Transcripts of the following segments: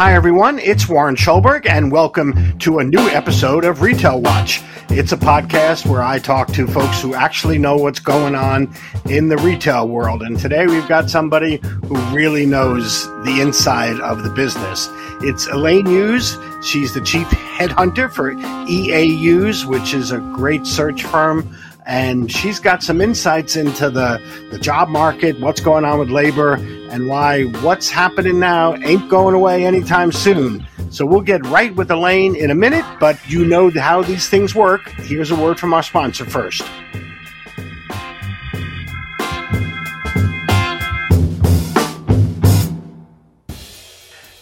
Hi, everyone. It's Warren Shoulberg, and welcome to a new episode of Retail Watch. It's a podcast where I talk to folks who actually know what's going on in the retail world. And today we've got somebody who really knows the inside of the business. It's Elaine Hughes. She's the chief headhunter for E.A. Hughes, which is a great search firm and she's got some insights into the, the job market, what's going on with labor, and why what's happening now ain't going away anytime soon. So we'll get right with Elaine in a minute, but you know how these things work. Here's a word from our sponsor first.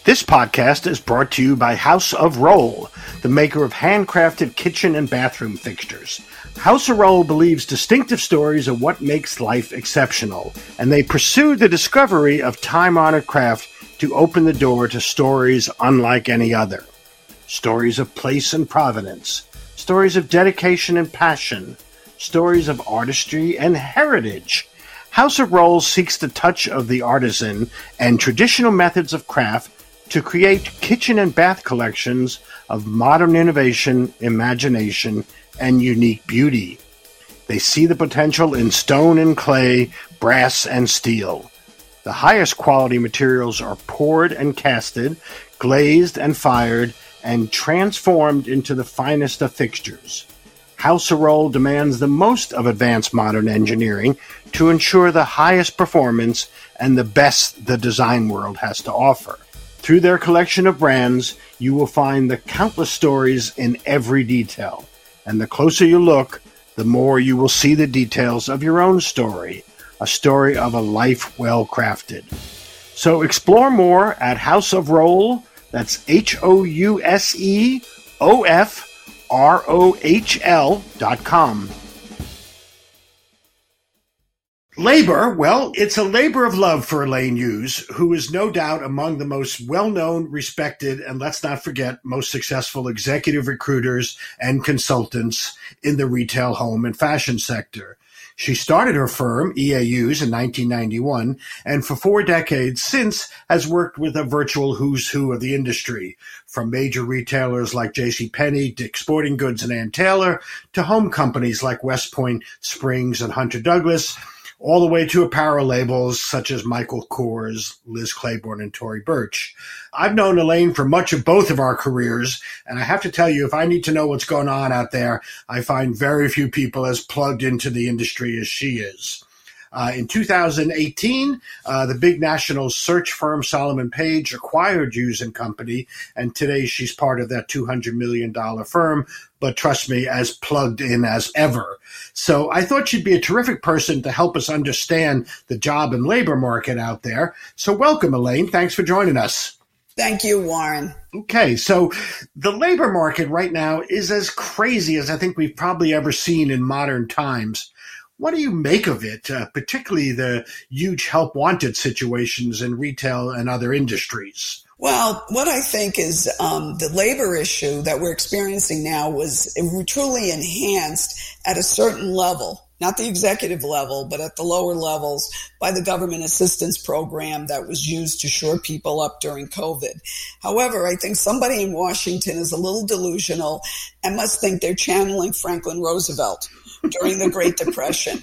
This podcast is brought to you by House of Rohl, the maker of handcrafted kitchen and bathroom fixtures. House of Rohl believes distinctive stories are what makes life exceptional, and they pursue the discovery of time honored craft to open the door to stories unlike any other. Stories of place and providence, stories of dedication and passion, stories of artistry and heritage. House of Rohl seeks the touch of the artisan and traditional methods of craft to create kitchen and bath collections of modern innovation, imagination, and unique beauty. They see the potential in stone and clay, brass and steel. The highest quality materials are poured and casted, glazed and fired, and transformed into the finest of fixtures. House of Rohl demands the most of advanced modern engineering to ensure the highest performance and the best the design world has to offer. Through their collection of brands, you will find the countless stories in every detail. And the closer you look, the more you will see the details of your own story, a story of a life well crafted. So explore more at House of Rohl. That's H O U S E O F R O H L dot com. Labor, well, it's a labor of love for Elaine Hughes, who is no doubt among the most well known, respected, and let's not forget, most successful executive recruiters and consultants in the retail, home, and fashion sector. She started her firm, E.A. Hughes, in 1991, and for four decades since has worked with a virtual who's who of the industry, from major retailers like JCPenney, Dick's Sporting Goods, and Ann Taylor, to home companies like West Point Springs and Hunter Douglas, all the way to apparel labels such as Michael Kors, Liz Claiborne, and Tory Burch. I've known Elaine for much of both of our careers, and I have to tell you, if I need to know what's going on out there, I find very few people as plugged into the industry as she is. Uh, in 2018, uh, the big national search firm Solomon Page acquired Hughes and Company, and today she's part of that $200 million firm. But trust me, as plugged in as ever. So I thought she'd be a terrific person to help us understand the job and labor market out there. So welcome, Elaine. Thanks for joining us. Thank you, Warren. Okay, so the labor market right now is as crazy as I think we've probably ever seen in modern times. What do you make of it, uh, particularly the huge help wanted situations in retail and other industries? Well, what I think is um, the labor issue that we're experiencing now was truly enhanced at a certain level, not the executive level, but at the lower levels by the government assistance program that was used to shore people up during COVID. However, I think somebody in Washington is a little delusional and must think they're channeling Franklin Roosevelt during the Great Depression,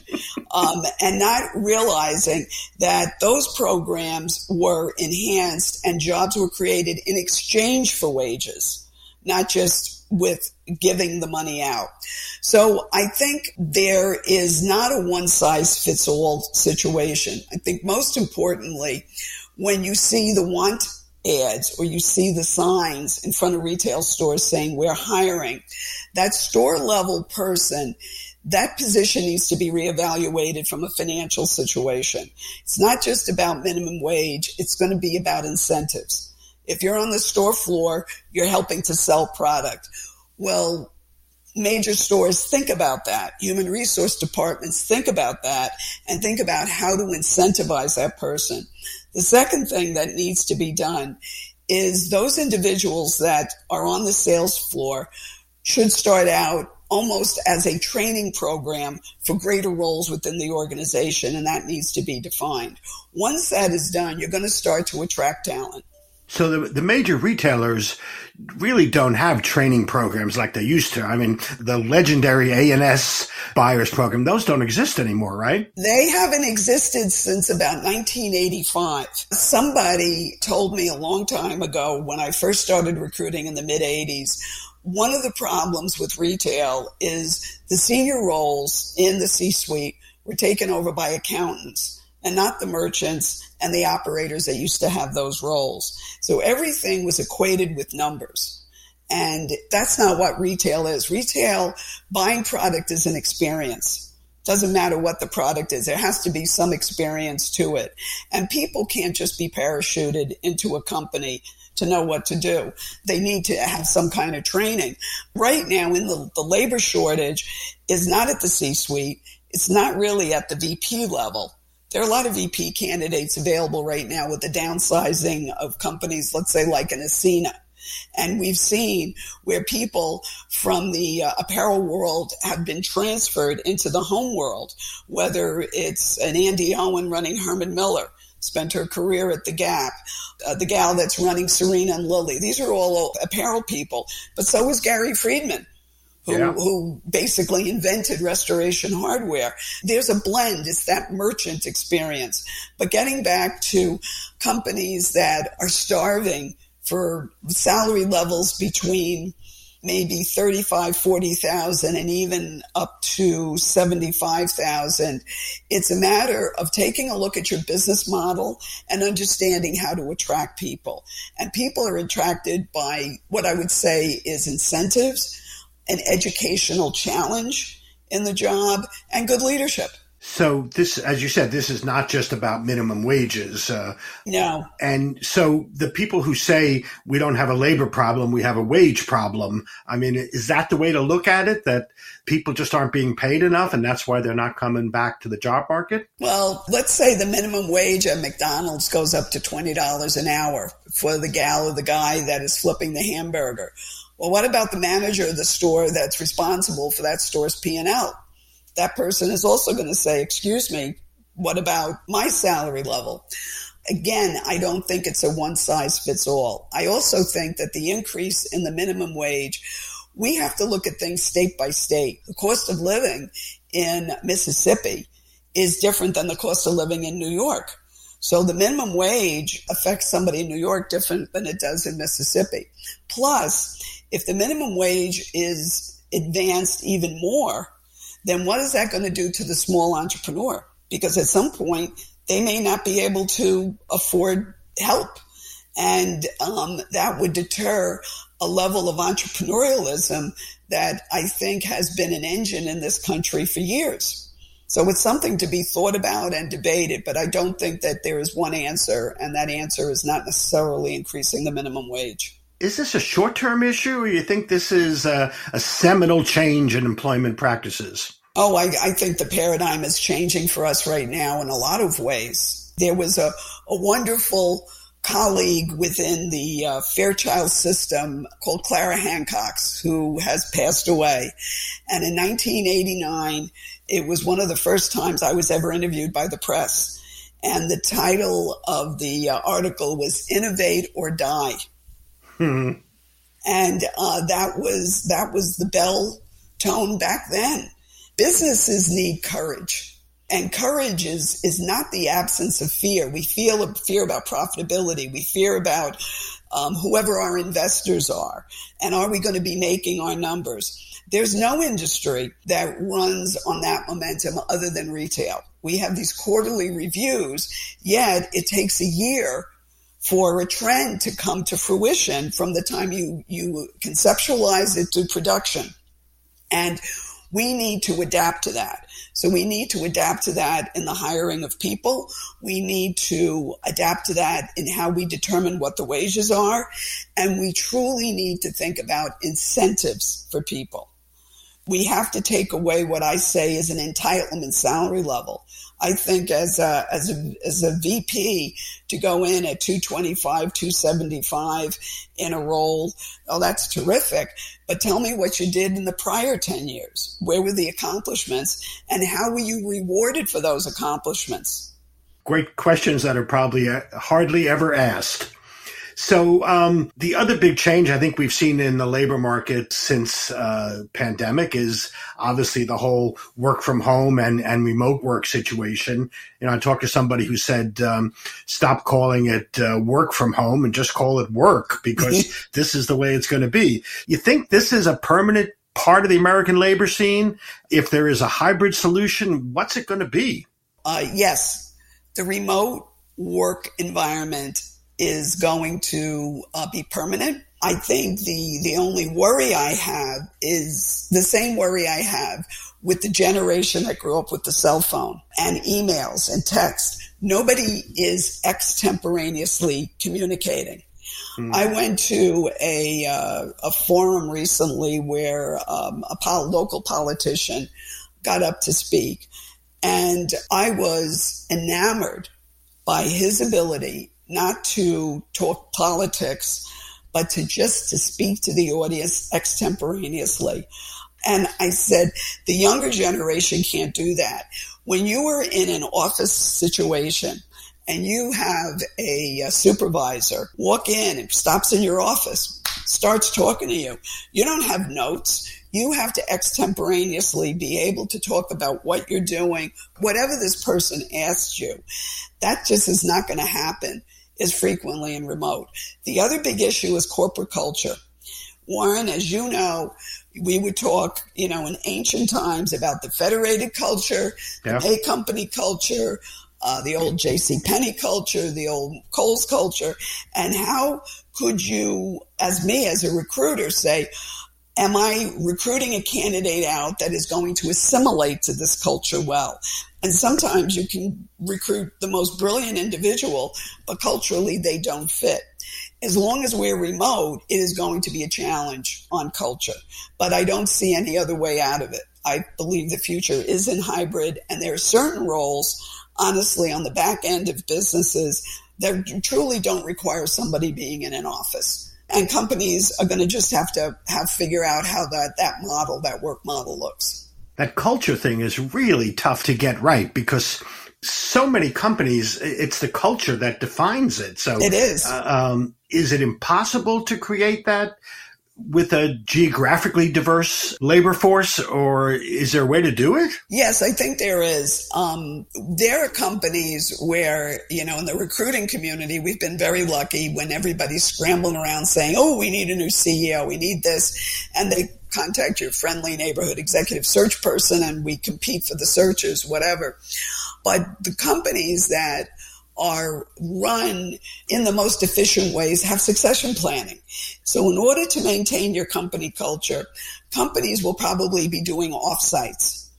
um, and not realizing that those programs were enhanced and jobs were created in exchange for wages, not just with giving the money out. So I think there is not a one size fits all situation. I think most importantly, when you see the want ads or you see the signs in front of retail stores saying we're hiring, that store level person that position needs to be reevaluated from a financial situation. It's not just about minimum wage. It's going to be about incentives. If you're on the store floor, you're helping to sell product. Well, major stores think about that. Human resource departments think about that and think about how to incentivize that person. The second thing that needs to be done is those individuals that are on the sales floor should start out almost as a training program for greater roles within the organization, and that needs to be defined. Once that is done, you're going to start to attract talent. So the, the major retailers really don't have training programs like they used to. I mean, the legendary A&S buyers program, those don't exist anymore, right? They haven't existed since about 1985. Somebody told me a long time ago when I first started recruiting in the mid 80s, one of the problems with retail is the senior roles in the C suite were taken over by accountants and not the merchants and the operators that used to have those roles. So everything was equated with numbers. And that's not what retail is. Retail buying product is an experience. Doesn't matter what the product is. There has to be some experience to it. And people can't just be parachuted into a company to know what to do. They need to have some kind of training. Right now in the, the labor shortage is not at the C suite. It's not really at the VP level there are a lot of VP candidates available right now with the downsizing of companies, let's say like an Ascena. And we've seen where people from the uh, apparel world have been transferred into the home world, whether it's an Andi Owen running Herman Miller, spent her career at the Gap, uh, the gal that's running Serena and Lily. These are all apparel people, but so was Gary Friedman who, yeah. who basically invented restoration hardware. There's a blend. It's that merchant experience. But getting back to companies that are starving for salary levels between maybe 35, 40,000 and even up to 75,000. It's a matter of taking a look at your business model and understanding how to attract people. And people are attracted by what I would say is incentives an educational challenge in the job, and good leadership. So this, as you said, this is not just about minimum wages. Uh, no. And so the people who say we don't have a labor problem, we have a wage problem. I mean, is that the way to look at it? That people just aren't being paid enough and that's why they're not coming back to the job market? Well, let's say the minimum wage at McDonald's goes up to $20 an hour for the gal or the guy that is flipping the hamburger well, what about the manager of the store that's responsible for that store's P&L? That person is also going to say, excuse me, what about my salary level? Again, I don't think it's a one size fits all. I also think that the increase in the minimum wage, we have to look at things state by state. The cost of living in Mississippi is different than the cost of living in New York. So the minimum wage affects somebody in New York different than it does in Mississippi. Plus, if the minimum wage is advanced even more, then what is that going to do to the small entrepreneur? Because at some point, they may not be able to afford help. And um, that would deter a level of entrepreneurialism that I think has been an engine in this country for years. So it's something to be thought about and debated, but I don't think that there is one answer, and that answer is not necessarily increasing the minimum wage is this a short term issue, or you think this is a, a seminal change in employment practices? Oh, I, I, think the paradigm is changing for us right now in a lot of ways. There was a, a wonderful colleague within the uh, Fairchild system called Clara Hancox, who has passed away. And in 1989, it was one of the first times I was ever interviewed by the press. And the title of the uh, article was Innovate or Die. Mm-hmm. And uh, that was that was the bell tone back then. Businesses need courage, and courage is is not the absence of fear. We feel fear about profitability. We fear about um, whoever our investors are, and are we going to be making our numbers? There's no industry that runs on that momentum other than retail. We have these quarterly reviews, yet it takes a year for a trend to come to fruition from the time you, you conceptualize it to production. And we need to adapt to that. So we need to adapt to that in the hiring of people. We need to adapt to that in how we determine what the wages are. And we truly need to think about incentives for people. We have to take away what I say is an entitlement salary level. I think as a, as a, as a VP to go in at 225, 275 in a role, oh, that's terrific. But tell me what you did in the prior 10 years. Where were the accomplishments and how were you rewarded for those accomplishments? Great questions that are probably uh, hardly ever asked. So um, the other big change I think we've seen in the labor market since uh, pandemic is obviously the whole work from home and, and remote work situation. You know, I talked to somebody who said, um, stop calling it uh, work from home and just call it work because this is the way it's going to be. You think this is a permanent part of the American labor scene? If there is a hybrid solution, what's it going to be? Uh, yes, the remote work environment is going to uh, be permanent. I think the the only worry I have is the same worry I have with the generation that grew up with the cell phone and emails and text. Nobody is extemporaneously communicating. Mm. I went to a uh, a forum recently where um, a pol- local politician got up to speak, and I was enamored by his ability not to talk politics, but to just to speak to the audience extemporaneously. And I said, the younger generation can't do that. When you are in an office situation and you have a, a supervisor walk in and stops in your office, starts talking to you, you don't have notes. You have to extemporaneously be able to talk about what you're doing, whatever this person asked you. That just is not going to happen as frequently and remote. The other big issue is corporate culture. Warren, as you know, we would talk, you know, in ancient times about the federated culture, yeah. the A company culture, uh, the old J.C. Penney culture, the old Kohl's culture, and how could you, as me, as a recruiter, say, am I recruiting a candidate out that is going to assimilate to this culture well? And sometimes you can recruit the most brilliant individual, but culturally they don't fit. As long as we're remote, it is going to be a challenge on culture, but I don't see any other way out of it. I believe the future is in hybrid and there are certain roles, honestly, on the back end of businesses that truly don't require somebody being in an office and companies are going to just have to have figure out how that that model that work model looks. That culture thing is really tough to get right because so many companies it's the culture that defines it. So it is. uh, um, is it impossible to create that with a geographically diverse labor force, or is there a way to do it? Yes, I think there is. Um, there are companies where, you know, in the recruiting community, we've been very lucky when everybody's scrambling around saying, oh, we need a new CEO, we need this. And they contact your friendly neighborhood executive search person and we compete for the searches, whatever. But the companies that are run in the most efficient ways have succession planning. So in order to maintain your company culture, companies will probably be doing offsites.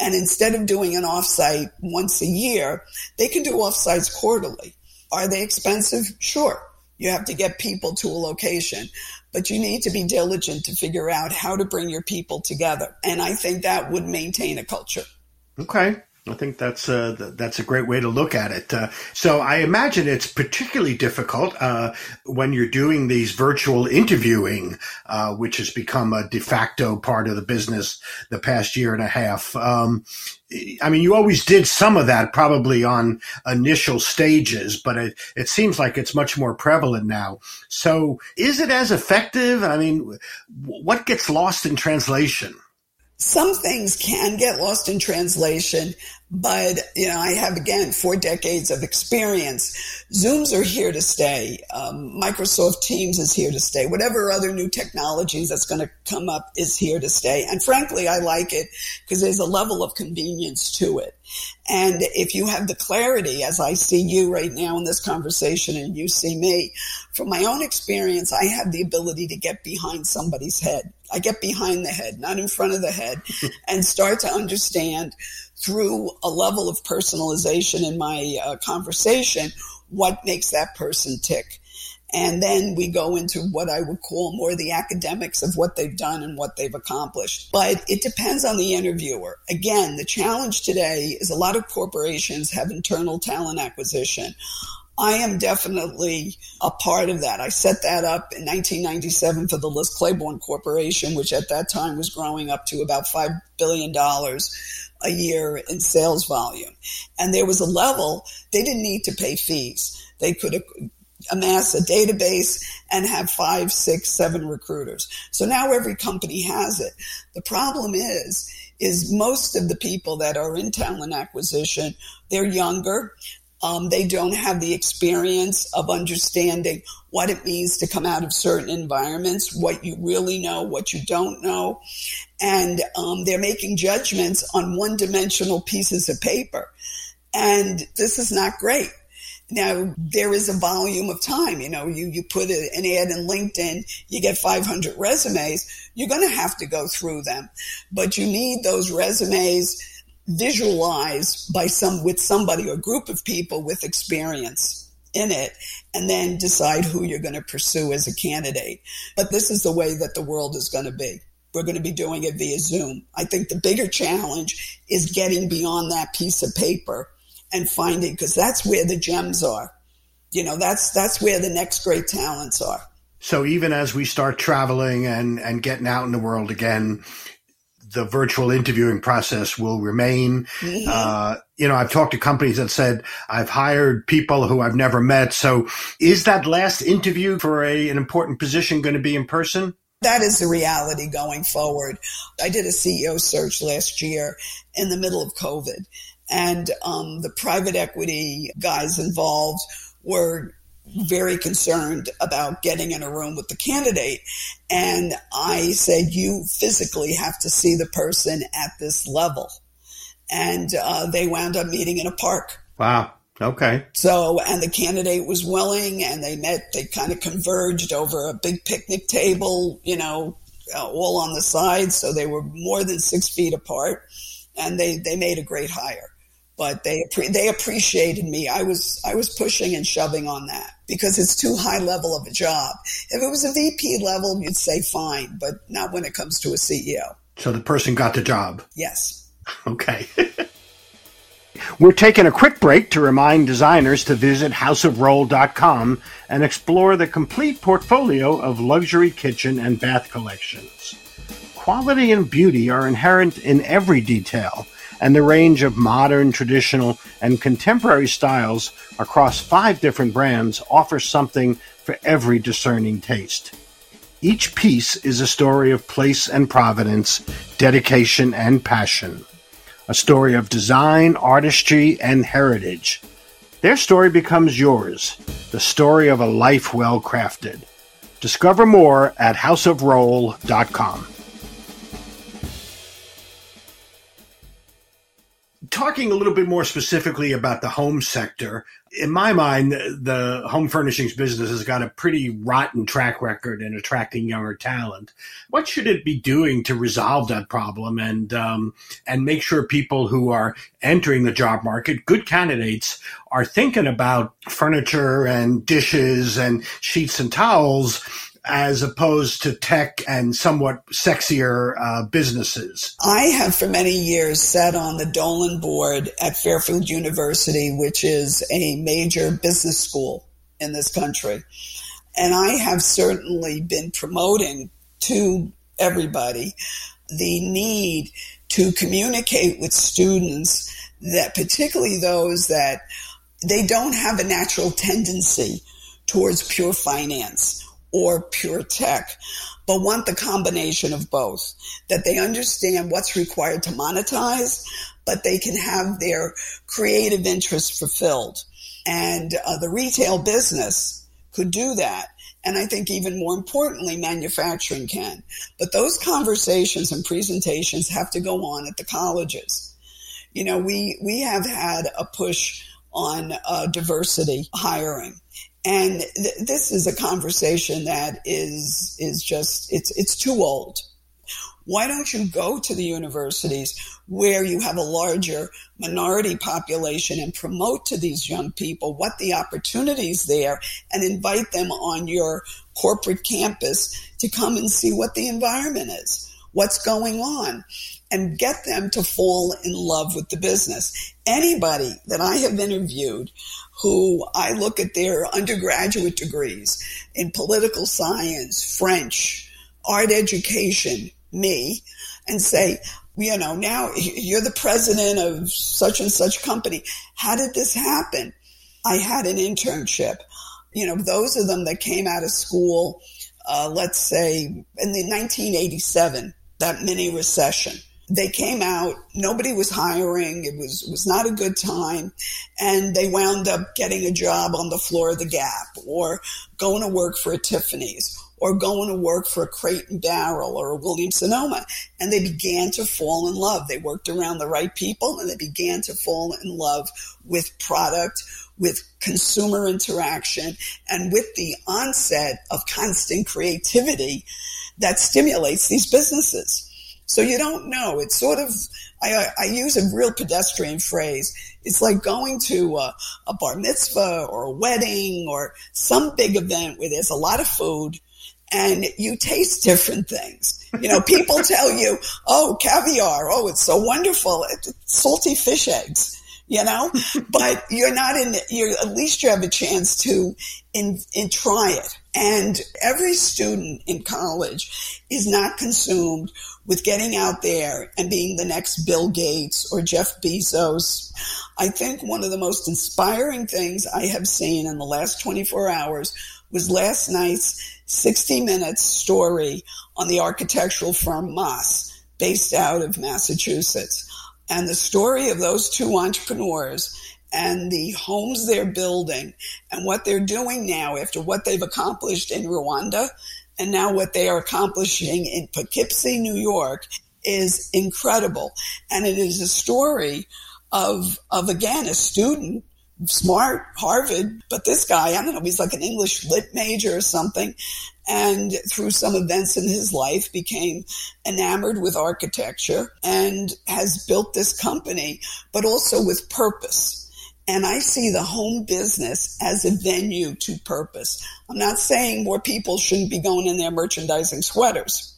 And instead of doing an offsite once a year, they can do offsites quarterly. Are they expensive? Sure. You have to get people to a location, but you need to be diligent to figure out how to bring your people together. And I think that would maintain a culture. Okay. I think that's a, that's a great way to look at it. Uh, so I imagine it's particularly difficult uh, when you're doing these virtual interviewing, uh, which has become a de facto part of the business the past year and a half. Um, I mean, you always did some of that probably on initial stages, but it, it seems like it's much more prevalent now. So is it as effective? I mean, what gets lost in translation? Some things can get lost in translation, but you know, I have again four decades of experience. Zooms are here to stay. Um, Microsoft Teams is here to stay. Whatever other new technologies that's going to come up is here to stay. And frankly, I like it because there's a level of convenience to it. And if you have the clarity, as I see you right now in this conversation and you see me, from my own experience, I have the ability to get behind somebody's head. I get behind the head, not in front of the head, and start to understand through a level of personalization in my uh, conversation what makes that person tick. And then we go into what I would call more the academics of what they've done and what they've accomplished. But it depends on the interviewer. Again, the challenge today is a lot of corporations have internal talent acquisition. I am definitely a part of that. I set that up in 1997 for the Liz Claiborne Corporation, which at that time was growing up to about $5 billion a year in sales volume. And there was a level, they didn't need to pay fees. They could amass a database and have five, six, seven recruiters. So now every company has it. The problem is, is most of the people that are in talent acquisition, they're younger. Um, they don't have the experience of understanding what it means to come out of certain environments, what you really know, what you don't know. And um, they're making judgments on one dimensional pieces of paper. And this is not great. Now, there is a volume of time. You know, you, you put an ad in LinkedIn, you get 500 resumes. You're going to have to go through them, but you need those resumes visualized by some with somebody or group of people with experience in it and then decide who you're going to pursue as a candidate. But this is the way that the world is going to be. We're going to be doing it via Zoom. I think the bigger challenge is getting beyond that piece of paper and finding because that's where the gems are. You know, that's that's where the next great talents are. So even as we start traveling and and getting out in the world again, the virtual interviewing process will remain. Mm-hmm. Uh, you know, I've talked to companies that said I've hired people who I've never met. So is that last interview for a, an important position going to be in person? That is the reality going forward. I did a CEO search last year in the middle of COVID and um, the private equity guys involved were very concerned about getting in a room with the candidate. And I said, you physically have to see the person at this level. And uh, they wound up meeting in a park. Wow. Okay. So, and the candidate was willing and they met, they kind of converged over a big picnic table, you know, uh, all on the side. So they were more than six feet apart and they, they made a great hire but they they appreciated me. I was I was pushing and shoving on that because it's too high level of a job. If it was a VP level, you'd say fine, but not when it comes to a CEO. So the person got the job. Yes. Okay. We're taking a quick break to remind designers to visit houseofrohl.com and explore the complete portfolio of luxury kitchen and bath collections. Quality and beauty are inherent in every detail and the range of modern, traditional, and contemporary styles across five different brands offers something for every discerning taste. Each piece is a story of place and providence, dedication and passion. A story of design, artistry, and heritage. Their story becomes yours, the story of a life well crafted. Discover more at houseofrohl.com. talking a little bit more specifically about the home sector, in my mind, the home furnishings business has got a pretty rotten track record in attracting younger talent. What should it be doing to resolve that problem and um, and make sure people who are entering the job market, good candidates, are thinking about furniture and dishes and sheets and towels as opposed to tech and somewhat sexier uh, businesses? I have for many years sat on the Dolan board at Fairfield University, which is a major business school in this country. And I have certainly been promoting to everybody the need to communicate with students that particularly those that they don't have a natural tendency towards pure finance or pure tech, but want the combination of both. That they understand what's required to monetize, but they can have their creative interests fulfilled. And uh, the retail business could do that. And I think even more importantly, manufacturing can. But those conversations and presentations have to go on at the colleges. You know, we, we have had a push on uh, diversity hiring and th- this is a conversation that is is just it's it's too old. Why don't you go to the universities where you have a larger minority population and promote to these young people what the opportunities there and invite them on your corporate campus to come and see what the environment is, what's going on and get them to fall in love with the business. Anybody that I have interviewed who I look at their undergraduate degrees in political science, French, art education, me, and say, you know, now you're the president of such and such company. How did this happen? I had an internship you know, those of them that came out of school, uh, let's say in the 1987, that mini recession. They came out, nobody was hiring, it was, was not a good time, and they wound up getting a job on the floor of the Gap or going to work for a Tiffany's or going to work for a Crate and Barrel or a Williams Sonoma. And they began to fall in love. They worked around the right people and they began to fall in love with product, with consumer interaction, and with the onset of constant creativity that stimulates these businesses. So you don't know. It's sort of, I, I use a real pedestrian phrase. It's like going to a, a bar mitzvah or a wedding or some big event where there's a lot of food and you taste different things. You know, people tell you, oh, caviar, oh, it's so wonderful. It's salty fish eggs, you know, but you're not in, you're, at least you have a chance to in, in try it. And every student in college is not consumed with getting out there and being the next Bill Gates or Jeff Bezos. I think one of the most inspiring things I have seen in the last 24 hours was last night's 60 minutes story on the architectural firm MASS, based out of Massachusetts. And the story of those two entrepreneurs and the homes they're building and what they're doing now after what they've accomplished in Rwanda and now what they are accomplishing in Poughkeepsie, New York is incredible. And it is a story of, of again, a student smart, Harvard, but this guy, I don't know, he's like an English lit major or something. And through some events in his life became enamored with architecture and has built this company, but also with purpose. And I see the home business as a venue to purpose. I'm not saying more people shouldn't be going in there merchandising sweaters,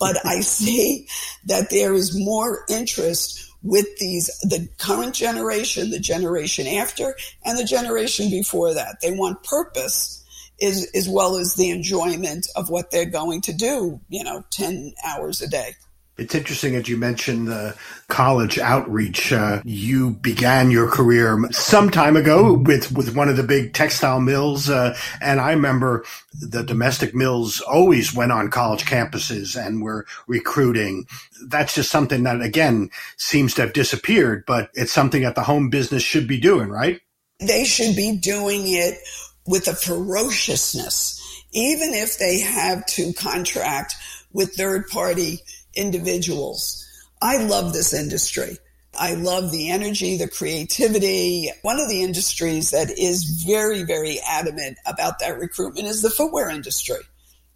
but I see that there is more interest with these, the current generation, the generation after, and the generation before that. They want purpose as, as well as the enjoyment of what they're going to do, you know, 10 hours a day. It's interesting that you mentioned the college outreach. Uh, you began your career some time ago with, with one of the big textile mills. Uh, and I remember the domestic mills always went on college campuses and were recruiting. That's just something that, again, seems to have disappeared, but it's something that the home business should be doing, right? They should be doing it with a ferociousness, even if they have to contract with third party individuals. I love this industry. I love the energy, the creativity. One of the industries that is very, very adamant about that recruitment is the footwear industry.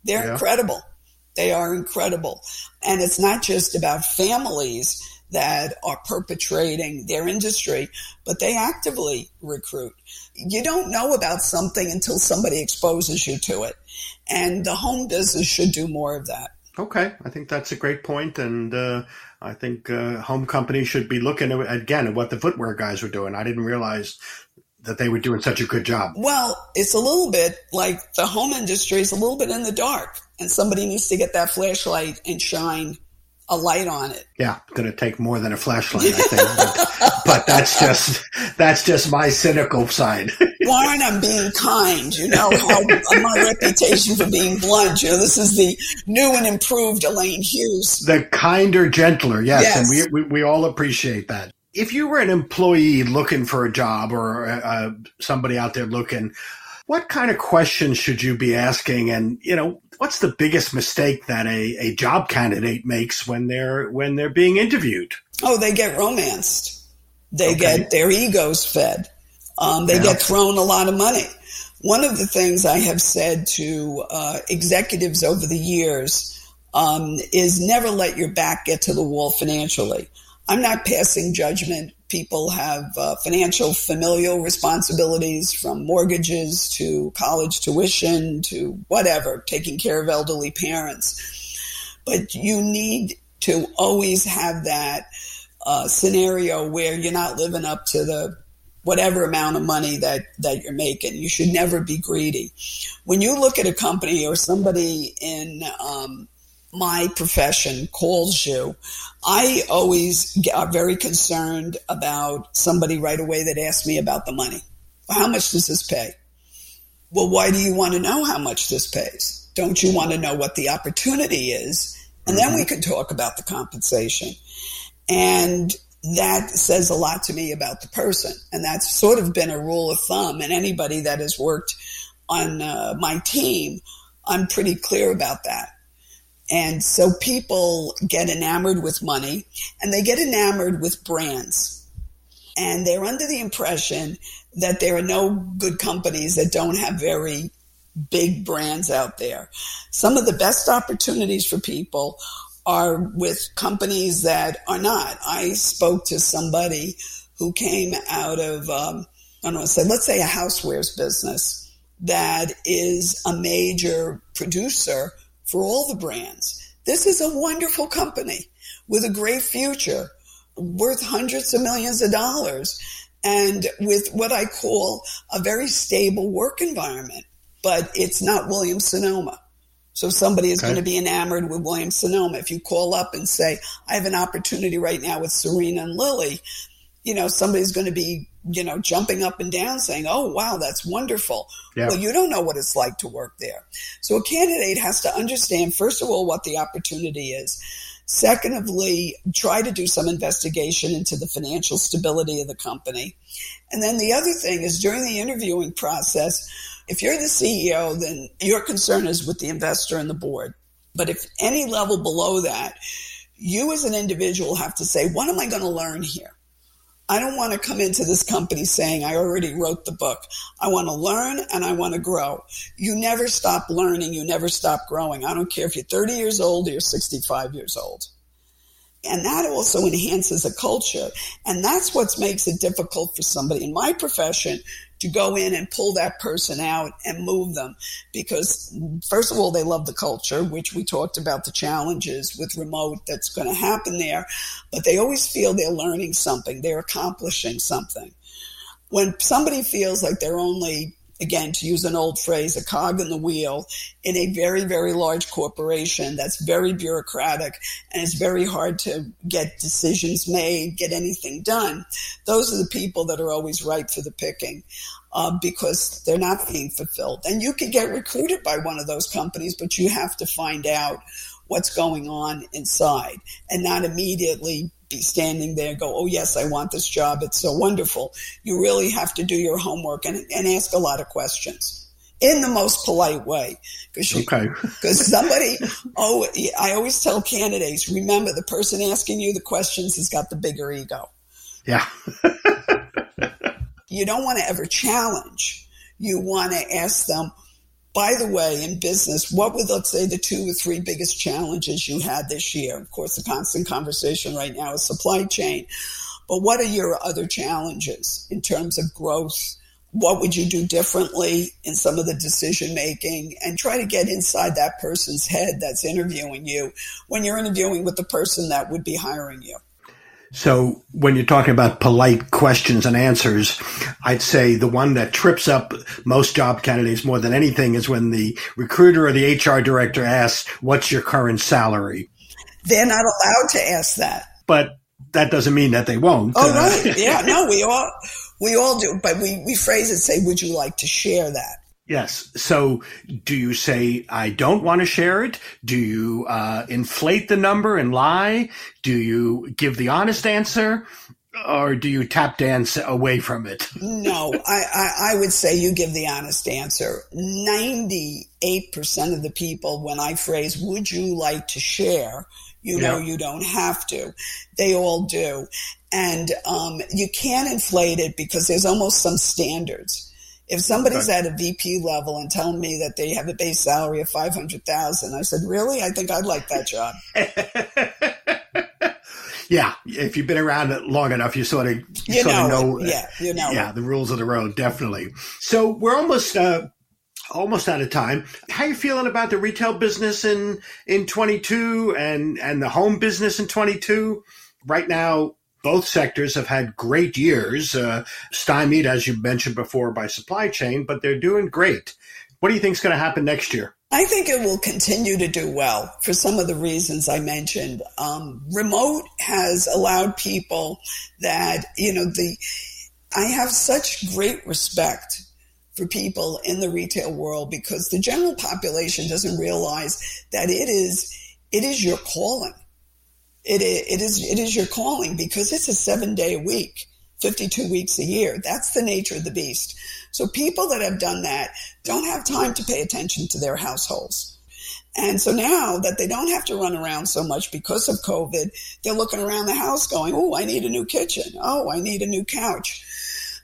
They're yeah. incredible. They are incredible. And it's not just about families that are perpetrating their industry, but they actively recruit. You don't know about something until somebody exposes you to it. And the home business should do more of that. Okay, I think that's a great point, and uh, I think uh, home companies should be looking at, again at what the footwear guys were doing. I didn't realize that they were doing such a good job. Well, it's a little bit like the home industry is a little bit in the dark, and somebody needs to get that flashlight and shine a light on it. Yeah, going to take more than a flashlight, I think. but, but, that's just that's just my cynical side. Warren, I'm being kind. You know how my reputation for being blunt. You know, this is the new and improved Elaine Hughes. The kinder, gentler, yes, yes. and we, we we all appreciate that. If you were an employee looking for a job or uh, somebody out there looking, what kind of questions should you be asking? And you know, what's the biggest mistake that a, a job candidate makes when they're when they're being interviewed? Oh, they get romanced. They okay. get their egos fed. Um, they yeah. get thrown a lot of money. One of the things I have said to uh, executives over the years um, is never let your back get to the wall financially. I'm not passing judgment. People have uh, financial familial responsibilities from mortgages to college tuition to whatever, taking care of elderly parents. But you need to always have that uh, scenario where you're not living up to the whatever amount of money that, that you're making. You should never be greedy. When you look at a company or somebody in um, my profession calls you, I always are very concerned about somebody right away that asks me about the money. How much does this pay? Well, why do you want to know how much this pays? Don't you want to know what the opportunity is? And then we mm-hmm. can talk about the compensation. And that says a lot to me about the person. And that's sort of been a rule of thumb. And anybody that has worked on uh, my team, I'm pretty clear about that. And so people get enamored with money and they get enamored with brands. And they're under the impression that there are no good companies that don't have very big brands out there. Some of the best opportunities for people are with companies that are not. I spoke to somebody who came out of, um, I don't know, say, let's say a housewares business that is a major producer for all the brands. This is a wonderful company with a great future, worth hundreds of millions of dollars, and with what I call a very stable work environment. But it's not Williams Sonoma. So somebody is okay. going to be enamored with Williams Sonoma. If you call up and say, I have an opportunity right now with Serena and Lily, you know, somebody's going to be, you know, jumping up and down saying, Oh, wow, that's wonderful. Yeah. Well, you don't know what it's like to work there. So a candidate has to understand, first of all, what the opportunity is. Secondly, try to do some investigation into the financial stability of the company. And then the other thing is during the interviewing process, if you're the CEO, then your concern is with the investor and the board. But if any level below that, you as an individual have to say, what am I going to learn here? I don't want to come into this company saying I already wrote the book. I want to learn and I want to grow. You never stop learning. You never stop growing. I don't care if you're 30 years old or you're 65 years old. And that also enhances a culture. And that's what makes it difficult for somebody in my profession to go in and pull that person out and move them. Because first of all they love the culture which we talked about the challenges with remote that's going to happen there. But they always feel they're learning something they're accomplishing something. When somebody feels like they're only again, to use an old phrase, a cog in the wheel in a very, very large corporation that's very bureaucratic and it's very hard to get decisions made, get anything done. Those are the people that are always ripe for the picking. Uh, because they're not being fulfilled. And you could get recruited by one of those companies, but you have to find out what's going on inside and not immediately standing there go, oh, yes, I want this job. It's so wonderful. You really have to do your homework and, and ask a lot of questions in the most polite way. Because okay. somebody, oh, I always tell candidates, remember the person asking you the questions has got the bigger ego. Yeah. you don't want to ever challenge. You want to ask them, by the way, in business, what would, let's say, the two or three biggest challenges you had this year? Of course, the constant conversation right now is supply chain. But what are your other challenges in terms of growth? What would you do differently in some of the decision making? And try to get inside that person's head that's interviewing you when you're interviewing with the person that would be hiring you. So when you're talking about polite questions and answers, I'd say the one that trips up most job candidates more than anything is when the recruiter or the HR director asks, what's your current salary? They're not allowed to ask that. But that doesn't mean that they won't. Oh, uh, right. yeah. No, we all, we all do. But we, we phrase it, say, would you like to share that? Yes. So do you say, I don't want to share it? Do you uh, inflate the number and lie? Do you give the honest answer? Or do you tap dance away from it? no, I, I, I, would say you give the honest answer. 98% of the people, when I phrase, would you like to share? You know, yeah. you don't have to. They all do. And um, you can't inflate it because there's almost some standards if somebody's at a VP level and telling me that they have a base salary of 500,000, I said, really? I think I'd like that job. yeah. If you've been around it long enough, you sort of, you, you sort know, of know, yeah, you know, yeah, the rules of the road. Definitely. So we're almost, uh, almost out of time. How are you feeling about the retail business in, in 22 and, and the home business in 22? Right now, both sectors have had great years, uh, stymied, as you mentioned before, by supply chain, but they're doing great. What do you think is going to happen next year? I think it will continue to do well for some of the reasons I mentioned. Um, remote has allowed people that, you know, the, I have such great respect for people in the retail world because the general population doesn't realize that it is it is your calling. It, it is it is your calling because it's a seven day week, fifty two weeks a year. That's the nature of the beast. So people that have done that don't have time to pay attention to their households. And so now that they don't have to run around so much because of COVID, they're looking around the house going, Oh, I need a new kitchen. Oh, I need a new couch.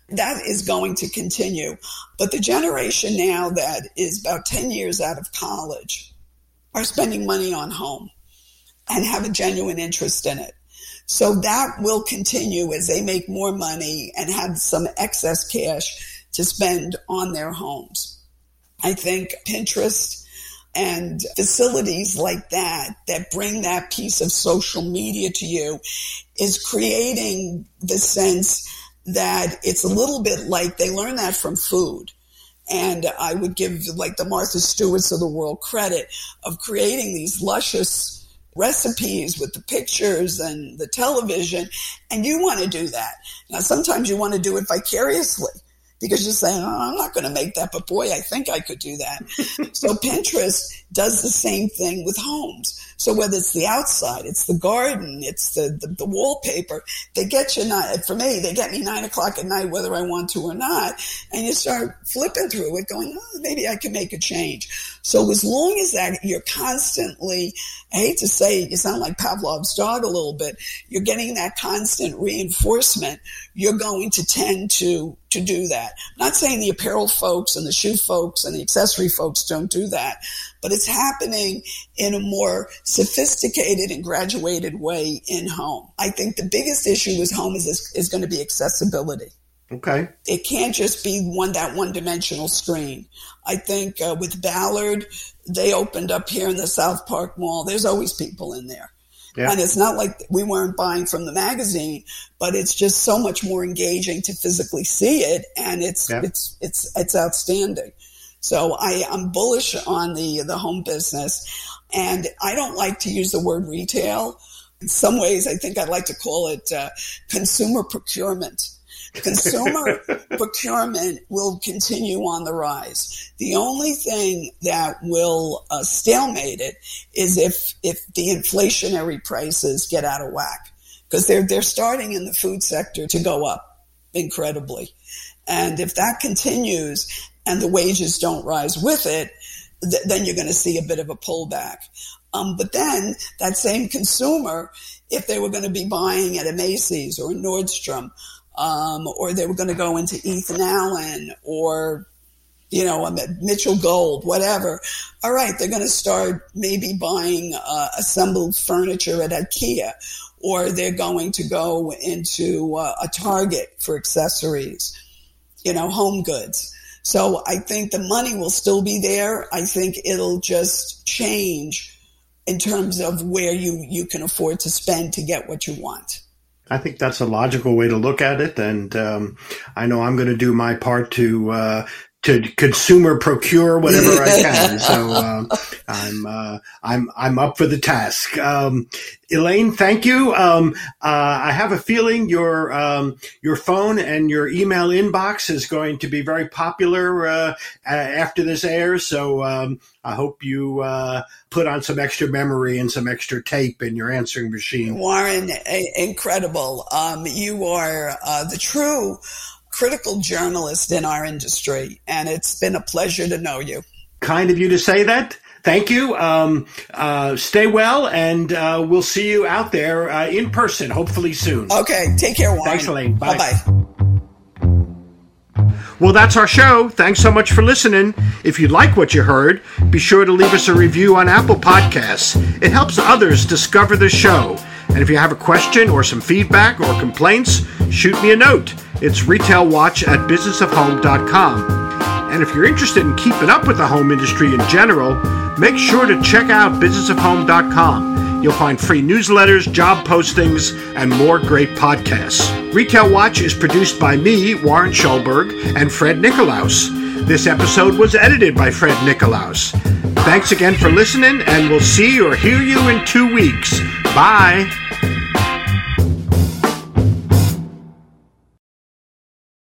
That is going to continue. But the generation now that is about 10 years out of college are spending money on home and have a genuine interest in it. So that will continue as they make more money and have some excess cash to spend on their homes. I think Pinterest and facilities like that that bring that piece of social media to you is creating the sense that it's a little bit like they learn that from food. And I would give like the Martha Stewarts of the world credit of creating these luscious recipes with the pictures and the television. And you want to do that. Now, sometimes you want to do it vicariously because you're saying, oh, I'm not going to make that, but boy, I think I could do that. so Pinterest does the same thing with homes. So whether it's the outside, it's the garden, it's the, the, the wallpaper, they get you not, for me, they get me nine o'clock at night, whether I want to or not. And you start flipping through it going, oh, maybe I can make a change. So as long as that you're constantly, I hate to say you sound like Pavlov's dog a little bit, you're getting that constant reinforcement, you're going to tend to to do that. I'm not saying the apparel folks and the shoe folks and the accessory folks don't do that, but it's happening in a more sophisticated and graduated way in home. I think the biggest issue with home is, is going to be accessibility. Okay. It can't just be one that one dimensional screen. I think uh, with Ballard, they opened up here in the South Park Mall. There's always people in there. Yeah. And it's not like we weren't buying from the magazine, but it's just so much more engaging to physically see it, and it's yeah. it's it's it's outstanding. So I, I'm bullish on the, the home business and I don't like to use the word retail. In some ways, I think I'd like to call it uh, consumer procurement. Consumer procurement will continue on the rise. The only thing that will uh, stalemate it is if if the inflationary prices get out of whack, because they're they're starting in the food sector to go up incredibly, and if that continues and the wages don't rise with it, th- then you're going to see a bit of a pullback. Um, but then that same consumer, if they were going to be buying at a Macy's or a Nordstrom, um, or they were going to go into Ethan Allen or you know, a Mitchell Gold, whatever. All right, they're going to start maybe buying uh, assembled furniture at IKEA, or they're going to go into uh, a Target for accessories, you know, home goods. So I think the money will still be there. I think it'll just change in terms of where you, you can afford to spend to get what you want. I think that's a logical way to look at it, and um, I know I'm going to do my part to uh, to consumer procure whatever I can. So uh, I'm uh, I'm I'm up for the task. Um, Elaine, thank you. Um, uh, I have a feeling your um, your phone and your email inbox is going to be very popular uh, after this airs. So um, I hope you uh, put on some extra memory and some extra tape in your answering machine. Warren, incredible. Um, you are uh, the true critical journalist in our industry, and it's been a pleasure to know you. Kind of you to say that. Thank you. Um, uh, stay well, and uh, we'll see you out there uh, in person, hopefully soon. Okay. Take care, Warren. Thanks, Elaine. Bye bye. Well, that's our show. Thanks so much for listening. If you like what you heard, be sure to leave us a review on Apple Podcasts. It helps others discover the show. And if you have a question or some feedback or complaints, shoot me a note. It's retailwatch at businessofhome.com. And if you're interested in keeping up with the home industry in general, make sure to check out businessofhome.com. You'll find free newsletters, job postings, and more great podcasts. Retail Watch is produced by me, Warren Shoulberg, and Fred Nicolaus. This episode was edited by Fred Nicolaus. Thanks again for listening, and we'll see or hear you in two weeks. Bye.